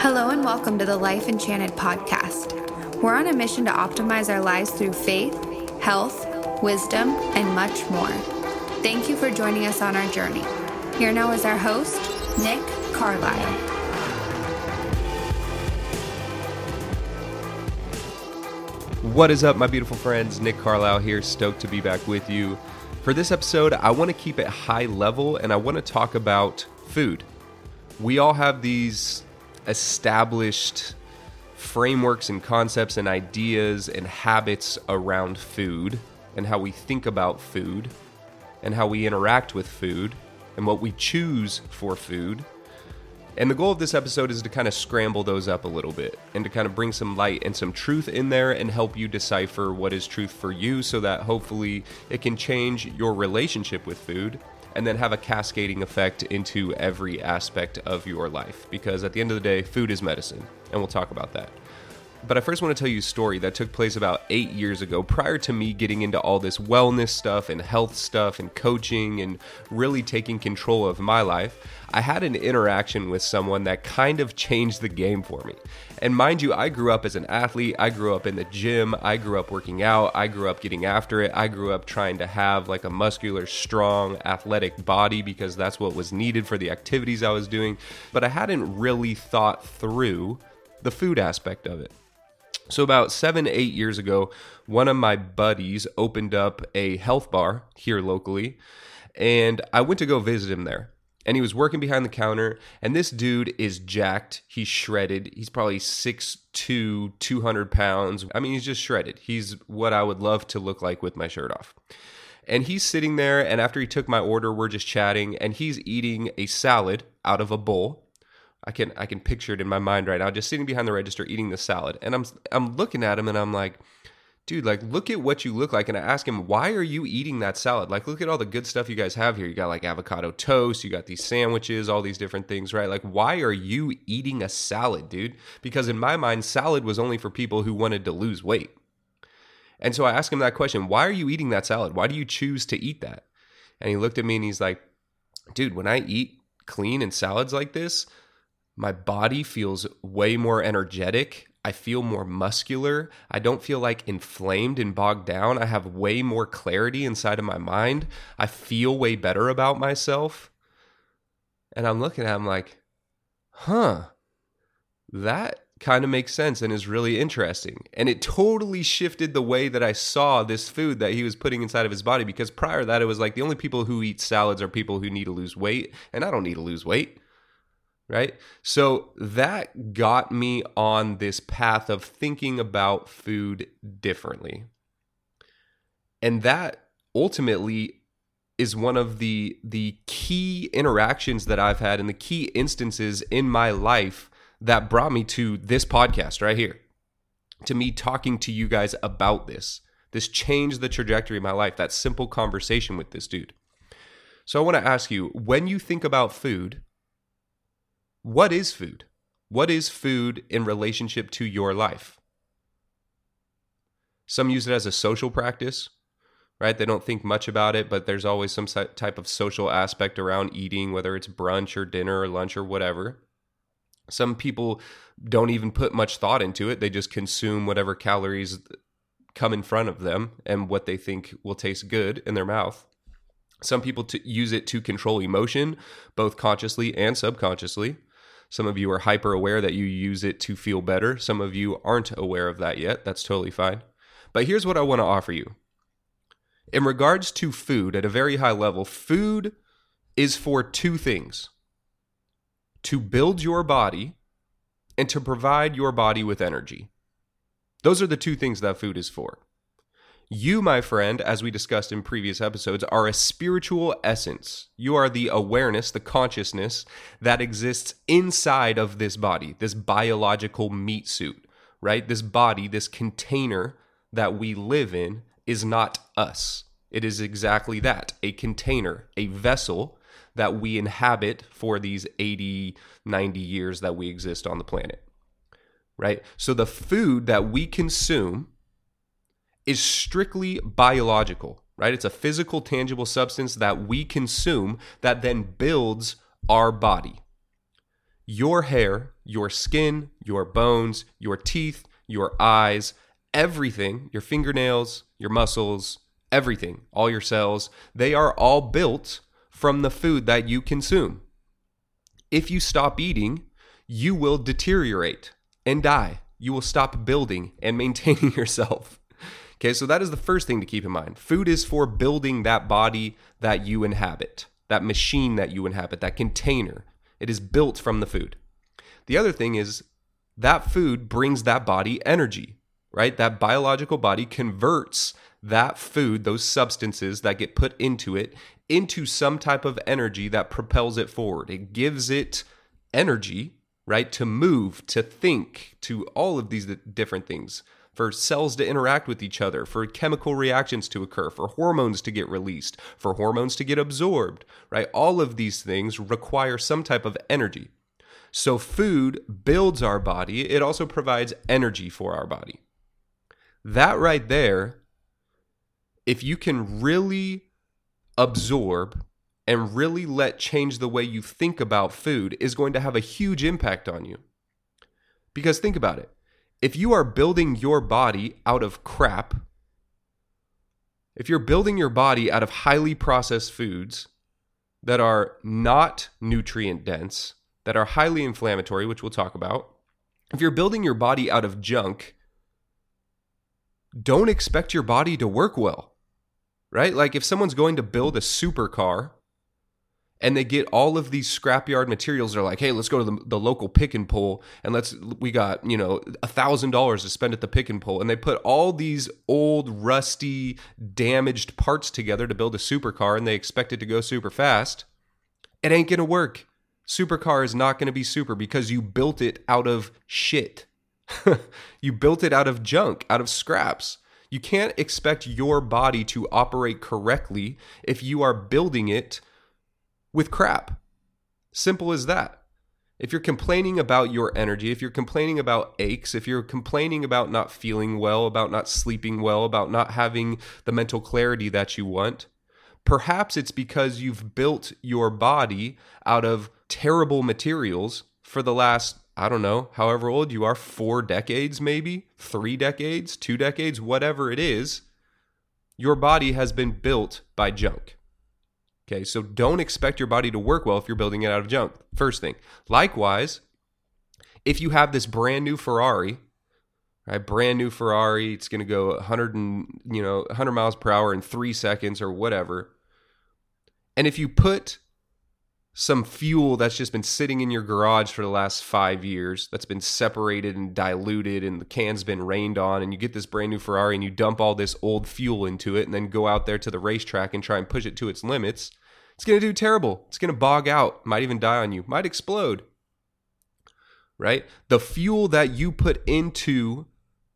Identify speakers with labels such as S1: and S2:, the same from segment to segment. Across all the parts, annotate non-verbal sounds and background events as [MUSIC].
S1: Hello and welcome to the Life Enchanted podcast. We're on a mission to optimize our lives through faith, health, wisdom, and much more. Thank you for joining us on our journey. Here now is our host, Nick Carlisle.
S2: What is up, my beautiful friends? Nick Carlisle here, stoked to be back with you. For this episode, I want to keep it high level and I want to talk about food. We all have these established frameworks and concepts and ideas and habits around food and how we think about food and how we interact with food and what we choose for food. And the goal of this episode is to kind of scramble those up a little bit and to kind of bring some light and some truth in there and help you decipher what is truth for you so that hopefully it can change your relationship with food and then have a cascading effect into every aspect of your life. Because at the end of the day, food is medicine, and we'll talk about that. But I first want to tell you a story that took place about eight years ago, prior to me getting into all this wellness stuff and health stuff and coaching and really taking control of my life. I had an interaction with someone that kind of changed the game for me. And mind you, I grew up as an athlete. I grew up in the gym. I grew up working out. I grew up getting after it. I grew up trying to have like a muscular, strong, athletic body because that's what was needed for the activities I was doing. But I hadn't really thought through the food aspect of it. So, about seven, eight years ago, one of my buddies opened up a health bar here locally, and I went to go visit him there. And he was working behind the counter, and this dude is jacked. He's shredded. He's probably 6'2, 200 pounds. I mean, he's just shredded. He's what I would love to look like with my shirt off. And he's sitting there, and after he took my order, we're just chatting, and he's eating a salad out of a bowl I can I can picture it in my mind right now, just sitting behind the register eating the salad, and I'm I'm looking at him and I'm like, dude, like look at what you look like, and I ask him, why are you eating that salad? Like look at all the good stuff you guys have here. You got like avocado toast, you got these sandwiches, all these different things, right? Like why are you eating a salad, dude? Because in my mind, salad was only for people who wanted to lose weight. And so I asked him that question, why are you eating that salad? Why do you choose to eat that? And he looked at me and he's like, dude, when I eat clean and salads like this, my body feels way more energetic. I feel more muscular. I don't feel like inflamed and bogged down. I have way more clarity inside of my mind. I feel way better about myself. And I'm looking at him like, huh, that kind of makes sense and is really interesting. And it totally shifted the way that I saw this food that he was putting inside of his body because prior to that, it was like the only people who eat salads are people who need to lose weight. And I don't need to lose weight right? So that got me on this path of thinking about food differently. And that ultimately is one of the the key interactions that I've had and the key instances in my life that brought me to this podcast right here. To me talking to you guys about this. This changed the trajectory of my life. That simple conversation with this dude. So I want to ask you, when you think about food, what is food? What is food in relationship to your life? Some use it as a social practice, right? They don't think much about it, but there's always some type of social aspect around eating, whether it's brunch or dinner or lunch or whatever. Some people don't even put much thought into it. They just consume whatever calories come in front of them and what they think will taste good in their mouth. Some people use it to control emotion, both consciously and subconsciously. Some of you are hyper aware that you use it to feel better. Some of you aren't aware of that yet. That's totally fine. But here's what I want to offer you. In regards to food at a very high level, food is for two things to build your body and to provide your body with energy. Those are the two things that food is for. You, my friend, as we discussed in previous episodes, are a spiritual essence. You are the awareness, the consciousness that exists inside of this body, this biological meat suit, right? This body, this container that we live in is not us. It is exactly that a container, a vessel that we inhabit for these 80, 90 years that we exist on the planet, right? So the food that we consume is strictly biological, right? It's a physical, tangible substance that we consume that then builds our body. your hair, your skin, your bones, your teeth, your eyes, everything, your fingernails, your muscles, everything, all your cells, they are all built from the food that you consume. If you stop eating, you will deteriorate and die. You will stop building and [LAUGHS] maintaining yourself. Okay, so that is the first thing to keep in mind. Food is for building that body that you inhabit, that machine that you inhabit, that container. It is built from the food. The other thing is that food brings that body energy, right? That biological body converts that food, those substances that get put into it, into some type of energy that propels it forward. It gives it energy, right, to move, to think, to all of these different things. For cells to interact with each other, for chemical reactions to occur, for hormones to get released, for hormones to get absorbed, right? All of these things require some type of energy. So, food builds our body, it also provides energy for our body. That right there, if you can really absorb and really let change the way you think about food is going to have a huge impact on you. Because think about it. If you are building your body out of crap, if you're building your body out of highly processed foods that are not nutrient dense, that are highly inflammatory, which we'll talk about, if you're building your body out of junk, don't expect your body to work well right? Like if someone's going to build a supercar and they get all of these scrapyard materials, they're like, hey, let's go to the, the local pick and pull and let's, we got, you know, a thousand dollars to spend at the pick and pull. And they put all these old, rusty, damaged parts together to build a supercar and they expect it to go super fast. It ain't gonna work. Supercar is not gonna be super because you built it out of shit. [LAUGHS] you built it out of junk, out of scraps. You can't expect your body to operate correctly if you are building it with crap. Simple as that. If you're complaining about your energy, if you're complaining about aches, if you're complaining about not feeling well, about not sleeping well, about not having the mental clarity that you want, perhaps it's because you've built your body out of terrible materials for the last I don't know, however old you are, four decades maybe, three decades, two decades, whatever it is, your body has been built by junk. Okay, so don't expect your body to work well if you're building it out of junk. First thing. Likewise, if you have this brand new Ferrari, right, brand new Ferrari, it's going to go 100 and, you know, 100 miles per hour in 3 seconds or whatever. And if you put some fuel that's just been sitting in your garage for the last five years that's been separated and diluted and the can's been rained on and you get this brand new ferrari and you dump all this old fuel into it and then go out there to the racetrack and try and push it to its limits it's going to do terrible it's going to bog out might even die on you might explode right the fuel that you put into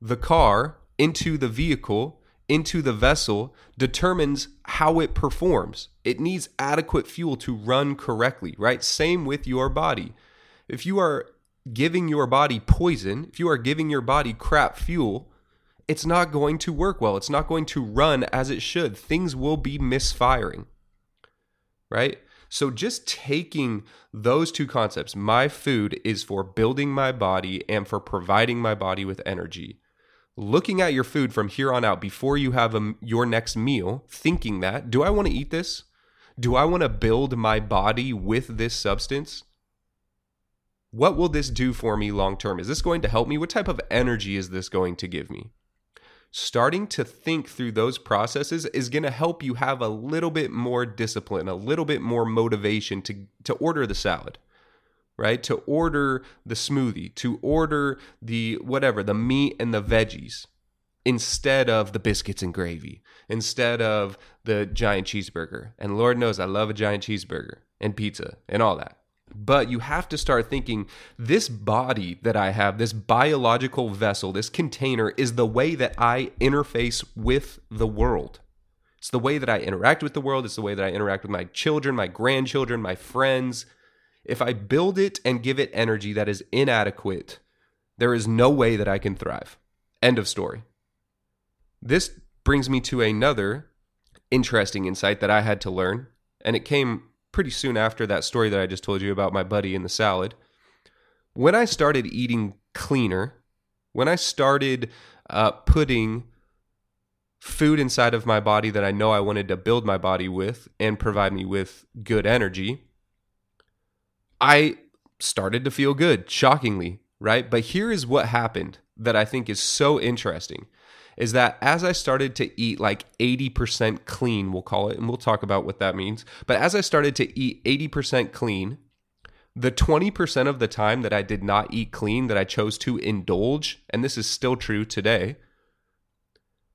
S2: the car into the vehicle into the vessel determines how it performs. It needs adequate fuel to run correctly, right? Same with your body. If you are giving your body poison, if you are giving your body crap fuel, it's not going to work well. It's not going to run as it should. Things will be misfiring, right? So, just taking those two concepts, my food is for building my body and for providing my body with energy looking at your food from here on out before you have a, your next meal, thinking that, do I want to eat this? Do I want to build my body with this substance? What will this do for me long term? Is this going to help me? What type of energy is this going to give me? Starting to think through those processes is going to help you have a little bit more discipline, a little bit more motivation to, to order the salad right? To order the smoothie, to order the whatever, the meat and the veggies instead of the biscuits and gravy, instead of the giant cheeseburger. And Lord knows I love a giant cheeseburger and pizza and all that. But you have to start thinking this body that I have, this biological vessel, this container is the way that I interface with the world. It's the way that I interact with the world. It's the way that I interact with my children, my grandchildren, my friends, if I build it and give it energy that is inadequate, there is no way that I can thrive. End of story. This brings me to another interesting insight that I had to learn, and it came pretty soon after that story that I just told you about my buddy in the salad. when I started eating cleaner, when I started uh, putting food inside of my body that I know I wanted to build my body with and provide me with good energy, I started to feel good, shockingly, right? But here is what happened that I think is so interesting is that as I started to eat like 80% clean, we'll call it, and we'll talk about what that means. But as I started to eat 80% clean, the 20% of the time that I did not eat clean, that I chose to indulge, and this is still true today,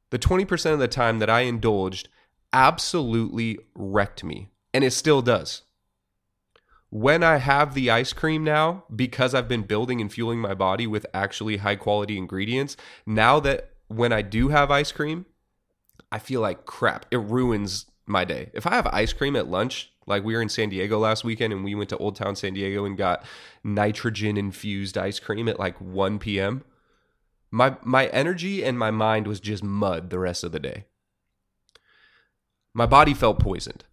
S2: the 20% of the time that I indulged absolutely wrecked me. And it still does. When I have the ice cream now, because I've been building and fueling my body with actually high quality ingredients, now that when I do have ice cream, I feel like crap. It ruins my day. If I have ice cream at lunch, like we were in San Diego last weekend and we went to Old Town San Diego and got nitrogen infused ice cream at like 1 p.m. My my energy and my mind was just mud the rest of the day. My body felt poisoned.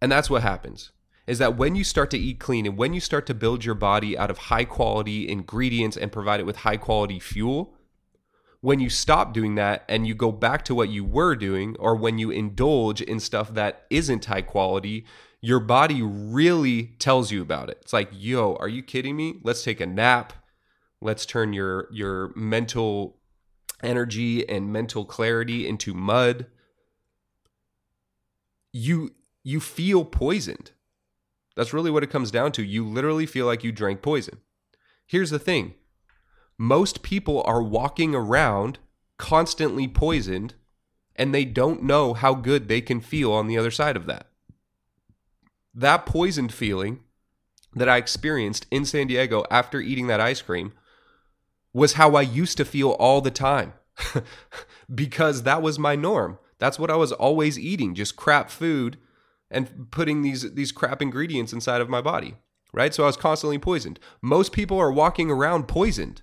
S2: And that's what happens. Is that when you start to eat clean and when you start to build your body out of high quality ingredients and provide it with high quality fuel, when you stop doing that and you go back to what you were doing, or when you indulge in stuff that isn't high quality, your body really tells you about it. It's like, yo, are you kidding me? Let's take a nap. Let's turn your your mental energy and mental clarity into mud. You you feel poisoned. That's really what it comes down to. You literally feel like you drank poison. Here's the thing. Most people are walking around constantly poisoned and they don't know how good they can feel on the other side of that that poisoned feeling that I experienced in San Diego after eating that ice cream was how I used to feel all the time [LAUGHS] because that was my norm. That's what I was always eating, just crap food and putting these these crap ingredients inside of my body, right? So I was constantly poisoned. Most people are walking around poisoned.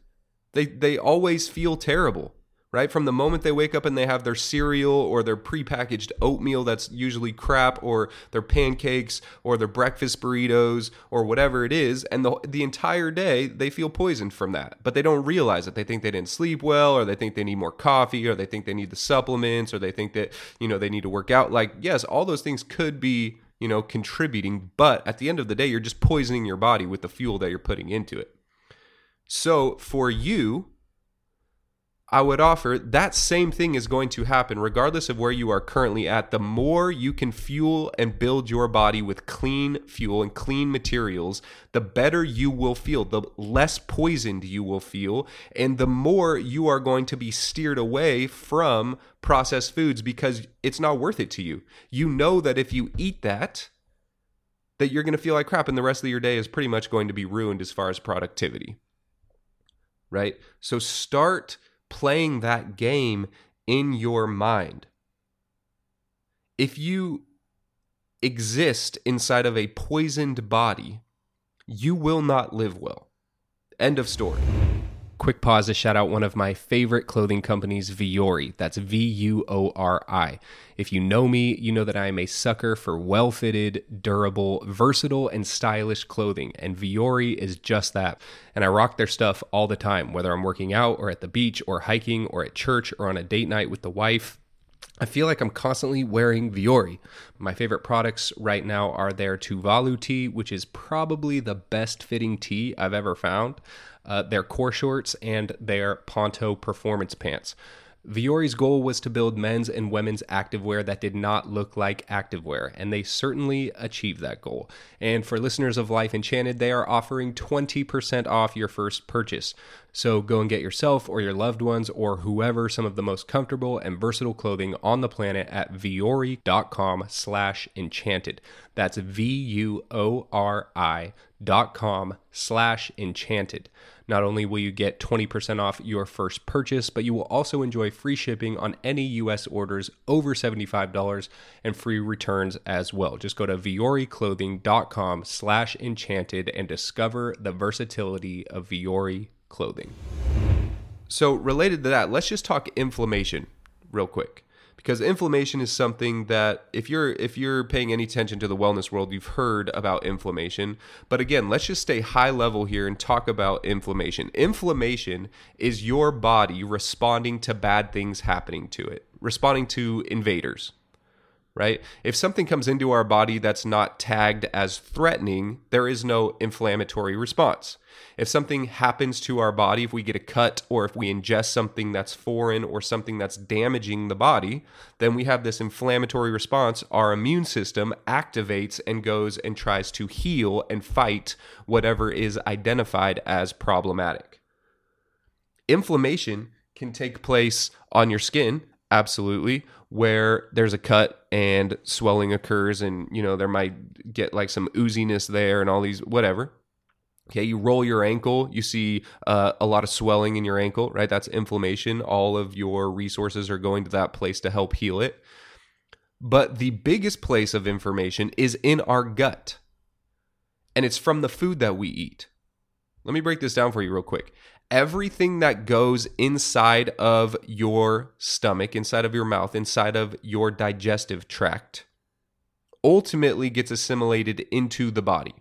S2: They they always feel terrible right? From the moment they wake up and they have their cereal or their prepackaged oatmeal that's usually crap or their pancakes or their breakfast burritos or whatever it is and the the entire day they feel poisoned from that. But they don't realize it. They think they didn't sleep well or they think they need more coffee or they think they need the supplements or they think that, you know, they need to work out. Like, yes, all those things could be you know, contributing, but at the end of the day, you're just poisoning your body with the fuel that you're putting into it. So for you, I would offer that same thing is going to happen regardless of where you are currently at. The more you can fuel and build your body with clean fuel and clean materials, the better you will feel, the less poisoned you will feel, and the more you are going to be steered away from processed foods because it's not worth it to you. You know that if you eat that, that you're going to feel like crap and the rest of your day is pretty much going to be ruined as far as productivity. Right? So start playing that game in your mind. If you exist inside of a poisoned body, you will not live well. End of story. Quick pause to shout out one of my favorite clothing companies, Vuori. That's V U O R I. If you know me, you know that I am a sucker for well fitted, durable, versatile, and stylish clothing, and Vuori is just that. And I rock their stuff all the time, whether I'm working out or at the beach or hiking or at church or on a date night with the wife. I feel like I'm constantly wearing Vuori. My favorite products right now are their Tuvalu tee, which is probably the best fitting tee I've ever found uh, their Kore shorts, and their Ponto performance pants. Vuori's goal was to build men's and women's activewear that did not look like activewear, and they certainly achieved that goal. And for listeners of Life Enchanted, they are offering 20% off your first purchase. So go and get yourself or your loved ones or whoever some of the most comfortable and versatile clothing on the planet at vuori.com slash enchanted. That's V-U-O-R-I dot com slash enchanted. Not only will you get 20% off your first purchase, but you will also enjoy free shipping on any US orders over $75 and free returns as well. Just go to vuoriclothing.com slash enchanted and discover the versatility of Vuori clothing. So related to that, let's just talk inflammation real quick because inflammation is something that if you're if you're paying any attention to the wellness world you've heard about inflammation. But again let's just stay high level here and talk about inflammation. Inflammation is your body responding to bad things happening to it responding to invaders right? If something comes into our body that's not tagged as threatening, there is no inflammatory response. If something happens to our body, if we get a cut or if we ingest something that's foreign or something that's damaging the body, then we have this inflammatory response. Our immune system activates and goes and tries to heal and fight whatever is identified as problematic. Inflammation can take place on your skin, absolutely, where there's a cut and swelling occurs and you know there might get like some ooziness there and all these whatever. Okay you roll your ankle you see uh, a lot of swelling in your ankle right? That's inflammation. All of your resources are going to that place to help heal it. But the biggest place of inflammation is in our gut. And it's from the food that we eat. Let me break this down for you real quick everything that goes inside of your stomach, inside of your mouth, inside of your digestive tract, ultimately gets assimilated into the body.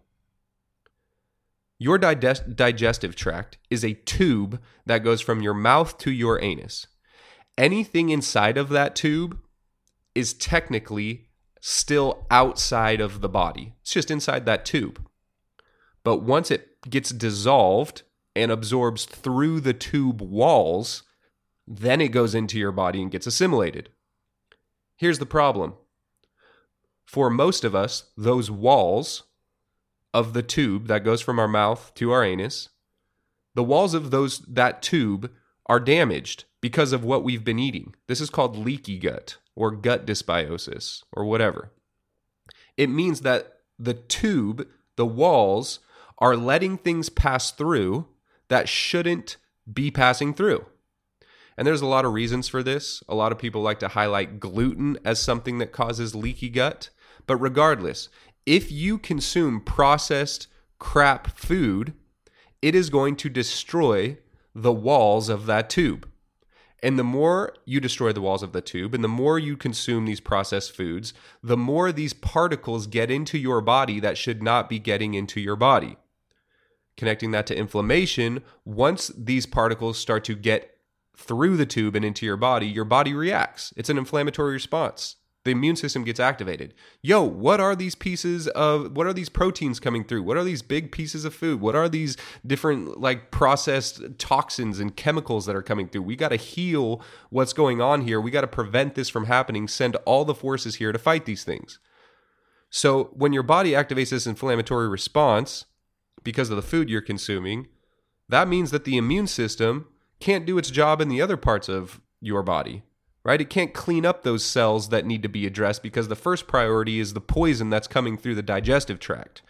S2: Your digest- digestive tract is a tube that goes from your mouth to your anus. Anything inside of that tube is technically still outside of the body. It's just inside that tube. But once it gets dissolved and absorbs through the tube walls, then it goes into your body and gets assimilated. Here's the problem for most of us, those walls of the tube that goes from our mouth to our anus, the walls of those that tube are damaged because of what we've been eating. This is called leaky gut or gut dysbiosis or whatever. It means that the tube, the walls, are letting things pass through that shouldn't be passing through. And there's a lot of reasons for this. A lot of people like to highlight gluten as something that causes leaky gut. But regardless, if you consume processed crap food, it is going to destroy the walls of that tube. And the more you destroy the walls of the tube and the more you consume these processed foods, the more these particles get into your body that should not be getting into your body connecting that to inflammation, once these particles start to get through the tube and into your body, your body reacts. It's an inflammatory response. The immune system gets activated. Yo, what are these pieces of what are these proteins coming through? What are these big pieces of food? What are these different like processed toxins and chemicals that are coming through? We got to heal what's going on here. We got to prevent this from happening, send all the forces here to fight these things. So, when your body activates this inflammatory response, because of the food you're consuming, that means that the immune system can't do its job in the other parts of your body, right? It can't clean up those cells that need to be addressed because the first priority is the poison that's coming through the digestive tract,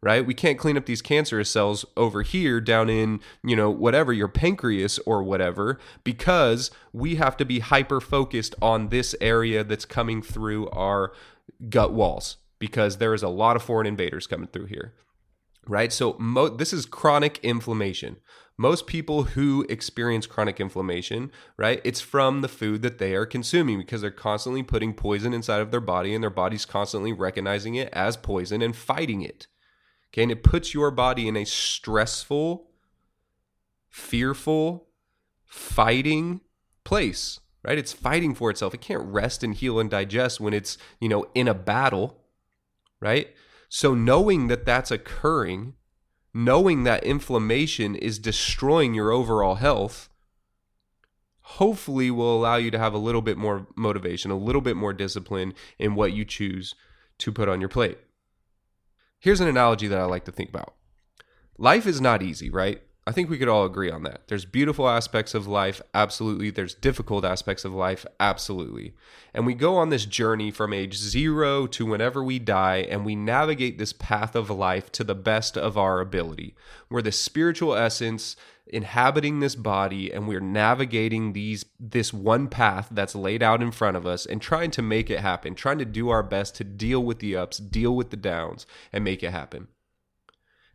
S2: right? We can't clean up these cancerous cells over here down in, you know, whatever, your pancreas or whatever, because we have to be hyper focused on this area that's coming through our gut walls because there is a lot of foreign invaders coming through here right? So mo- this is chronic inflammation. Most people who experience chronic inflammation, right, it's from the food that they are consuming because they're constantly putting poison inside of their body and their body's constantly recognizing it as poison and fighting it. Okay, and it puts your body in a stressful, fearful, fighting place, right? It's fighting for itself. It can't rest and heal and digest when it's, you know, in a battle, right? So, knowing that that's occurring, knowing that inflammation is destroying your overall health, hopefully will allow you to have a little bit more motivation, a little bit more discipline in what you choose to put on your plate. Here's an analogy that I like to think about life is not easy, right? I think we could all agree on that. There's beautiful aspects of life, absolutely. There's difficult aspects of life, absolutely. And we go on this journey from age zero to whenever we die, and we navigate this path of life to the best of our ability. We're the spiritual essence inhabiting this body, and we're navigating these this one path that's laid out in front of us and trying to make it happen, trying to do our best to deal with the ups, deal with the downs, and make it happen.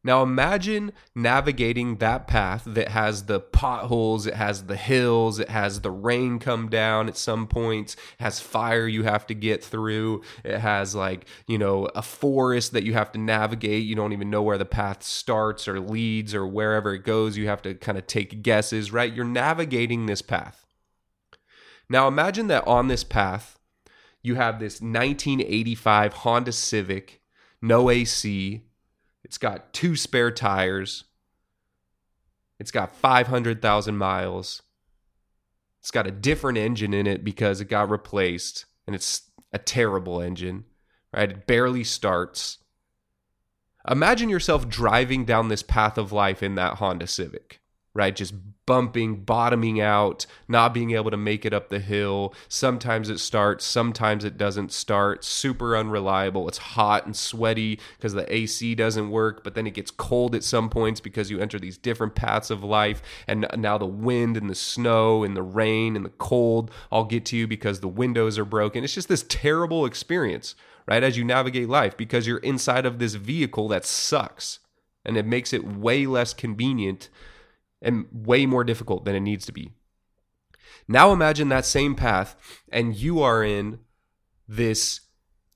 S2: Now imagine navigating that path that has the potholes, it has the hills, it has the rain come down at some points, has fire you have to get through, it has like, you know, a forest that you have to navigate. You don't even know where the path starts or leads or wherever it goes. You have to kind of take guesses, right? You're navigating this path. Now imagine that on this path, you have this 1985 Honda Civic, no AC, it's got two spare tires. It's got 500,000 miles. It's got a different engine in it because it got replaced and it's a terrible engine, right? It barely starts. Imagine yourself driving down this path of life in that Honda Civic right? Just bumping, bottoming out, not being able to make it up the hill. Sometimes it starts, sometimes it doesn't start. Super unreliable. It's hot and sweaty because the AC doesn't work, but then it gets cold at some points because you enter these different paths of life. And now the wind and the snow and the rain and the cold all get to you because the windows are broken. It's just this terrible experience, right? As you navigate life because you're inside of this vehicle that sucks and it makes it way less convenient and way more difficult than it needs to be. Now imagine that same path and you are in this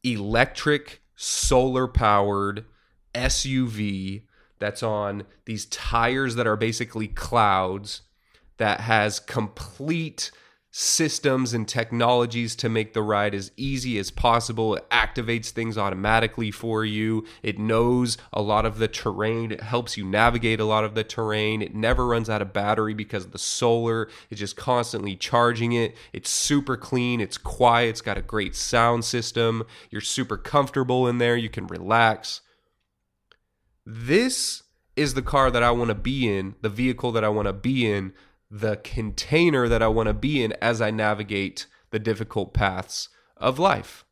S2: electric, solar powered SUV that's on these tires that are basically clouds that has complete systems and technologies to make the ride as easy as possible. It activates things automatically for you. It knows a lot of the terrain. It helps you navigate a lot of the terrain. It never runs out of battery because of the solar is just constantly charging it. It's super clean. It's quiet. It's got a great sound system. You're super comfortable in there. You can relax. This is the car that I want to be in, the vehicle that I want to be in the container that I want to be in as I navigate the difficult paths of life.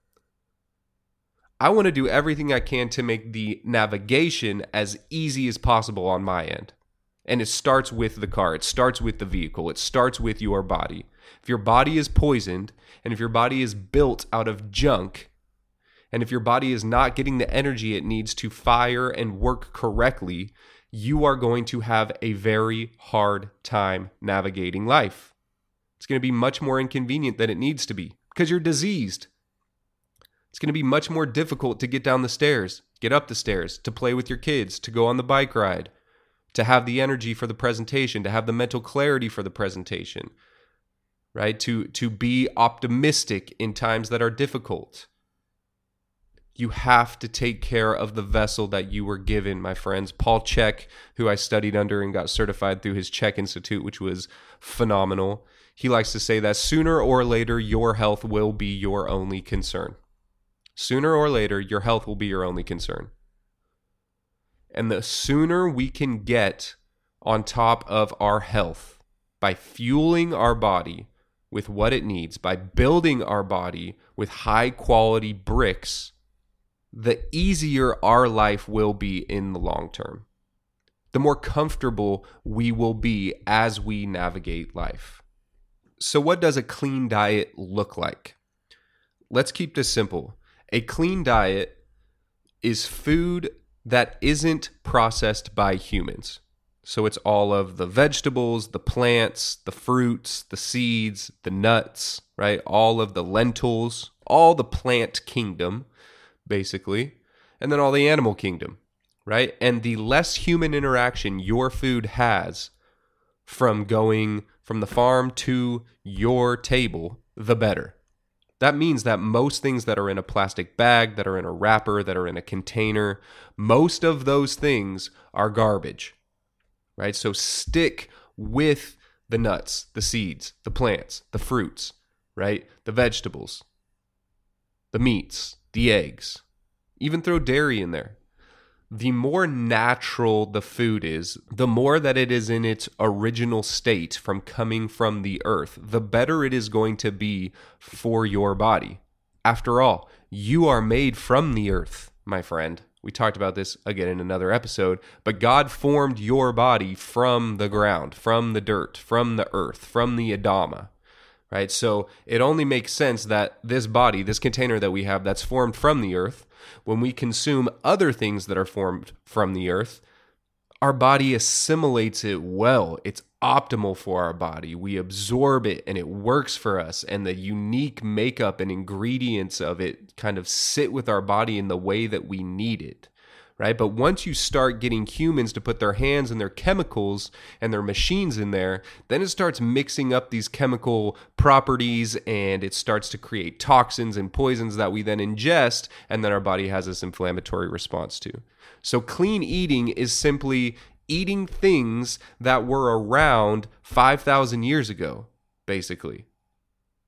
S2: I want to do everything I can to make the navigation as easy as possible on my end. And it starts with the car, it starts with the vehicle, it starts with your body. If your body is poisoned, and if your body is built out of junk, and if your body is not getting the energy it needs to fire and work correctly, you are going to have a very hard time navigating life. It's going to be much more inconvenient than it needs to be because you're diseased. It's going to be much more difficult to get down the stairs, get up the stairs, to play with your kids, to go on the bike ride, to have the energy for the presentation, to have the mental clarity for the presentation, right? To to be optimistic in times that are difficult you have to take care of the vessel that you were given, my friends. Paul Chek, who I studied under and got certified through his Chek Institute, which was phenomenal, he likes to say that sooner or later, your health will be your only concern. Sooner or later, your health will be your only concern. And the sooner we can get on top of our health by fueling our body with what it needs, by building our body with high quality bricks the easier our life will be in the long term. The more comfortable we will be as we navigate life. So, what does a clean diet look like? Let's keep this simple. A clean diet is food that isn't processed by humans. So it's all of the vegetables, the plants, the fruits, the seeds, the nuts, right? All of the lentils, all the plant kingdom basically, and then all the animal kingdom, right? And the less human interaction your food has from going from the farm to your table, the better. That means that most things that are in a plastic bag, that are in a wrapper, that are in a container, most of those things are garbage, right? So stick with the nuts, the seeds, the plants, the fruits, right? The vegetables, the meats, the eggs, even throw dairy in there. The more natural the food is, the more that it is in its original state from coming from the earth, the better it is going to be for your body. After all, you are made from the earth, my friend. We talked about this again in another episode, but God formed your body from the ground, from the dirt, from the earth, from the Adama right? So it only makes sense that this body, this container that we have that's formed from the earth, when we consume other things that are formed from the earth, our body assimilates it well. It's optimal for our body. We absorb it and it works for us. And the unique makeup and ingredients of it kind of sit with our body in the way that we need it. Right. But once you start getting humans to put their hands and their chemicals and their machines in there, then it starts mixing up these chemical properties and it starts to create toxins and poisons that we then ingest. And then our body has this inflammatory response to. So, clean eating is simply eating things that were around 5,000 years ago, basically.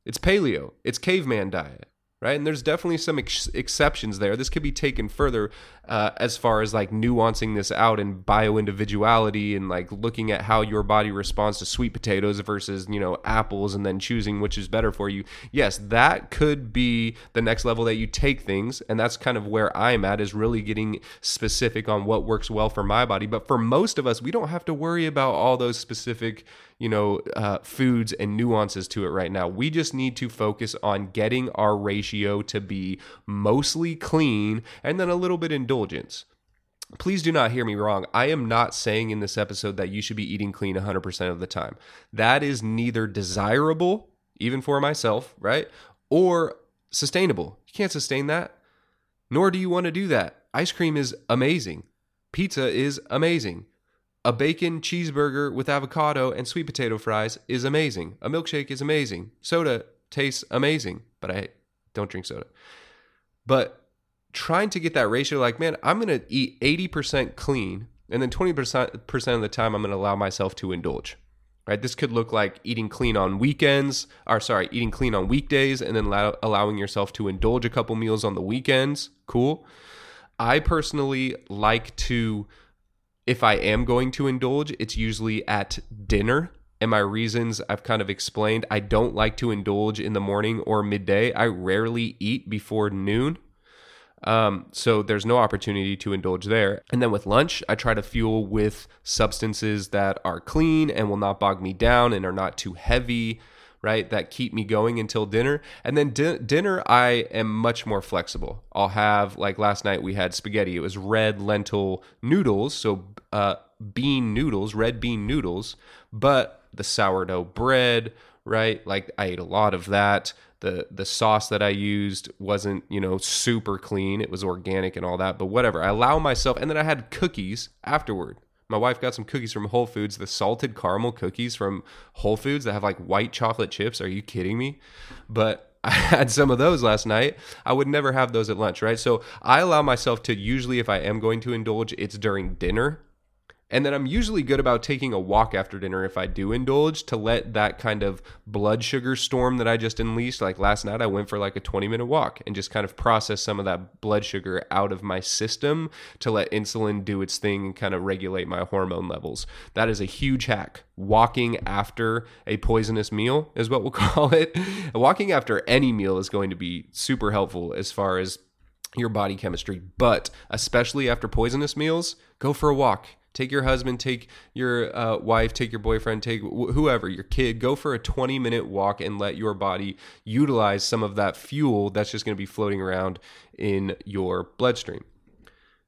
S2: It's paleo, it's caveman diet right? And there's definitely some ex- exceptions there. This could be taken further uh, as far as like nuancing this out and bio individuality and like looking at how your body responds to sweet potatoes versus you know apples and then choosing which is better for you. Yes, that could be the next level that you take things, and that's kind of where I'm at is really getting specific on what works well for my body. But for most of us, we don't have to worry about all those specific you know, uh, foods and nuances to it right now. We just need to focus on getting our ratio to be mostly clean and then a little bit indulgence. Please do not hear me wrong. I am not saying in this episode that you should be eating clean 100% of the time. That is neither desirable, even for myself, right? Or sustainable. You can't sustain that. Nor do you want to do that. Ice cream is amazing. Pizza is amazing. A bacon cheeseburger with avocado and sweet potato fries is amazing. A milkshake is amazing. Soda tastes amazing, but I don't drink soda. But trying to get that ratio like, man, I'm going to eat 80% clean and then 20% of the time I'm going to allow myself to indulge. Right? This could look like eating clean on weekends, or sorry, eating clean on weekdays and then allow, allowing yourself to indulge a couple meals on the weekends. Cool. I personally like to if I am going to indulge, it's usually at dinner. And my reasons I've kind of explained. I don't like to indulge in the morning or midday. I rarely eat before noon. Um, so there's no opportunity to indulge there. And then with lunch, I try to fuel with substances that are clean and will not bog me down and are not too heavy right? That keep me going until dinner. And then di- dinner, I am much more flexible. I'll have, like last night, we had spaghetti. It was red lentil noodles, so uh, bean noodles, red bean noodles, but the sourdough bread, right? Like I ate a lot of that. The the sauce that I used wasn't, you know, super clean. It was organic and all that, but whatever. I allow myself and then I had cookies afterward. My wife got some cookies from Whole Foods, the salted caramel cookies from Whole Foods that have like white chocolate chips. Are you kidding me? But [LAUGHS] I had some of those last night. I would never have those at lunch, right? So I allow myself to usually, if I am going to indulge, it's during dinner and then I'm usually good about taking a walk after dinner if I do indulge to let that kind of blood sugar storm that I just unleashed. Like last night, I went for like a 20 minute walk and just kind of process some of that blood sugar out of my system to let insulin do its thing and kind of regulate my hormone levels. That is a huge hack. Walking after a poisonous meal is what we'll [LAUGHS] call it. Walking after any meal is going to be super helpful as far as your body chemistry, but especially after poisonous meals, go for a walk Take your husband, take your uh, wife, take your boyfriend, take wh- whoever, your kid, go for a 20 minute walk and let your body utilize some of that fuel that's just going to be floating around in your bloodstream.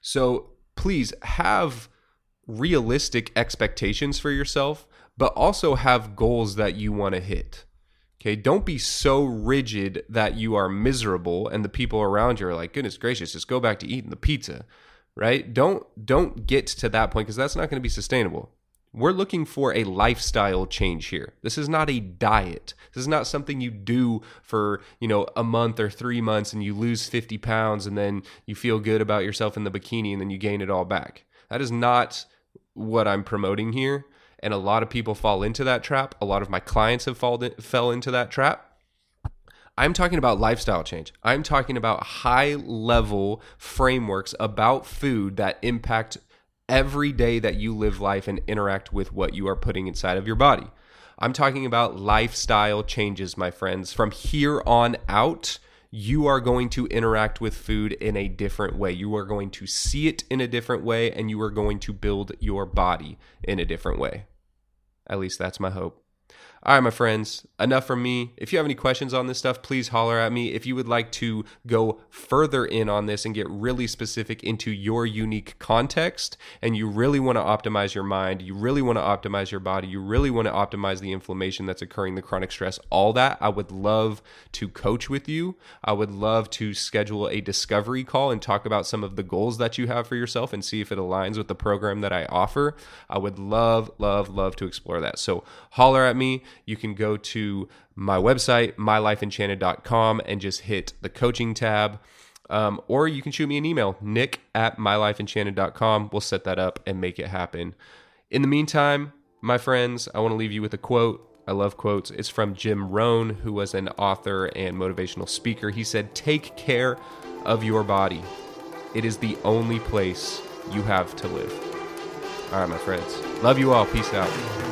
S2: So please have realistic expectations for yourself, but also have goals that you want to hit. Okay, don't be so rigid that you are miserable and the people around you are like, goodness gracious, just go back to eating the pizza right? Don't don't get to that point because that's not going to be sustainable. We're looking for a lifestyle change here. This is not a diet. This is not something you do for, you know, a month or 3 months and you lose 50 pounds and then you feel good about yourself in the bikini and then you gain it all back. That is not what I'm promoting here. And a lot of people fall into that trap. A lot of my clients have fall fell into that trap I'm talking about lifestyle change. I'm talking about high level frameworks about food that impact every day that you live life and interact with what you are putting inside of your body. I'm talking about lifestyle changes, my friends. From here on out, you are going to interact with food in a different way. You are going to see it in a different way, and you are going to build your body in a different way. At least that's my hope. All right, my friends, enough from me. If you have any questions on this stuff, please holler at me. If you would like to go further in on this and get really specific into your unique context, and you really want to optimize your mind, you really want to optimize your body, you really want to optimize the inflammation that's occurring, the chronic stress, all that, I would love to coach with you. I would love to schedule a discovery call and talk about some of the goals that you have for yourself and see if it aligns with the program that I offer. I would love, love, love to explore that. So holler at me you can go to my website, mylifeenchanted.com, and just hit the coaching tab. Um, or you can shoot me an email, nick at mylifeenchanted.com. We'll set that up and make it happen. In the meantime, my friends, I want to leave you with a quote. I love quotes. It's from Jim Rohn, who was an author and motivational speaker. He said, Take care of your body. It is the only place you have to live. All right, my friends. Love you all. Peace out.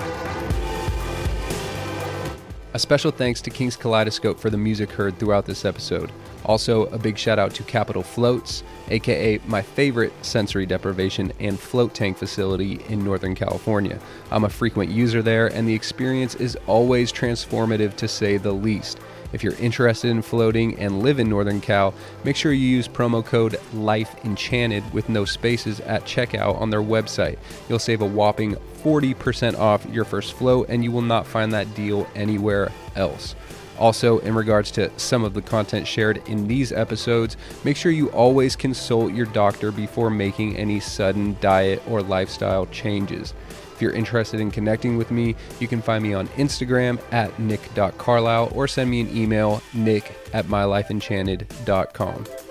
S2: A special thanks to Kings Kaleidoscope for the music heard throughout this episode. Also, a big shout out to Capitol Floats, aka my favorite sensory deprivation and float tank facility in Northern California. I'm a frequent user there, and the experience is always transformative to say the least. If you're interested in floating and live in Northern Cal, make sure you use promo code LIFEEnchanted with no spaces at checkout on their website. You'll save a whopping 40% off your first flow, and you will not find that deal anywhere else. Also, in regards to some of the content shared in these episodes, make sure you always consult your doctor before making any sudden diet or lifestyle changes. If you're interested in connecting with me, you can find me on Instagram at nick.carlisle or send me an email, nick at mylifeenchanted.com.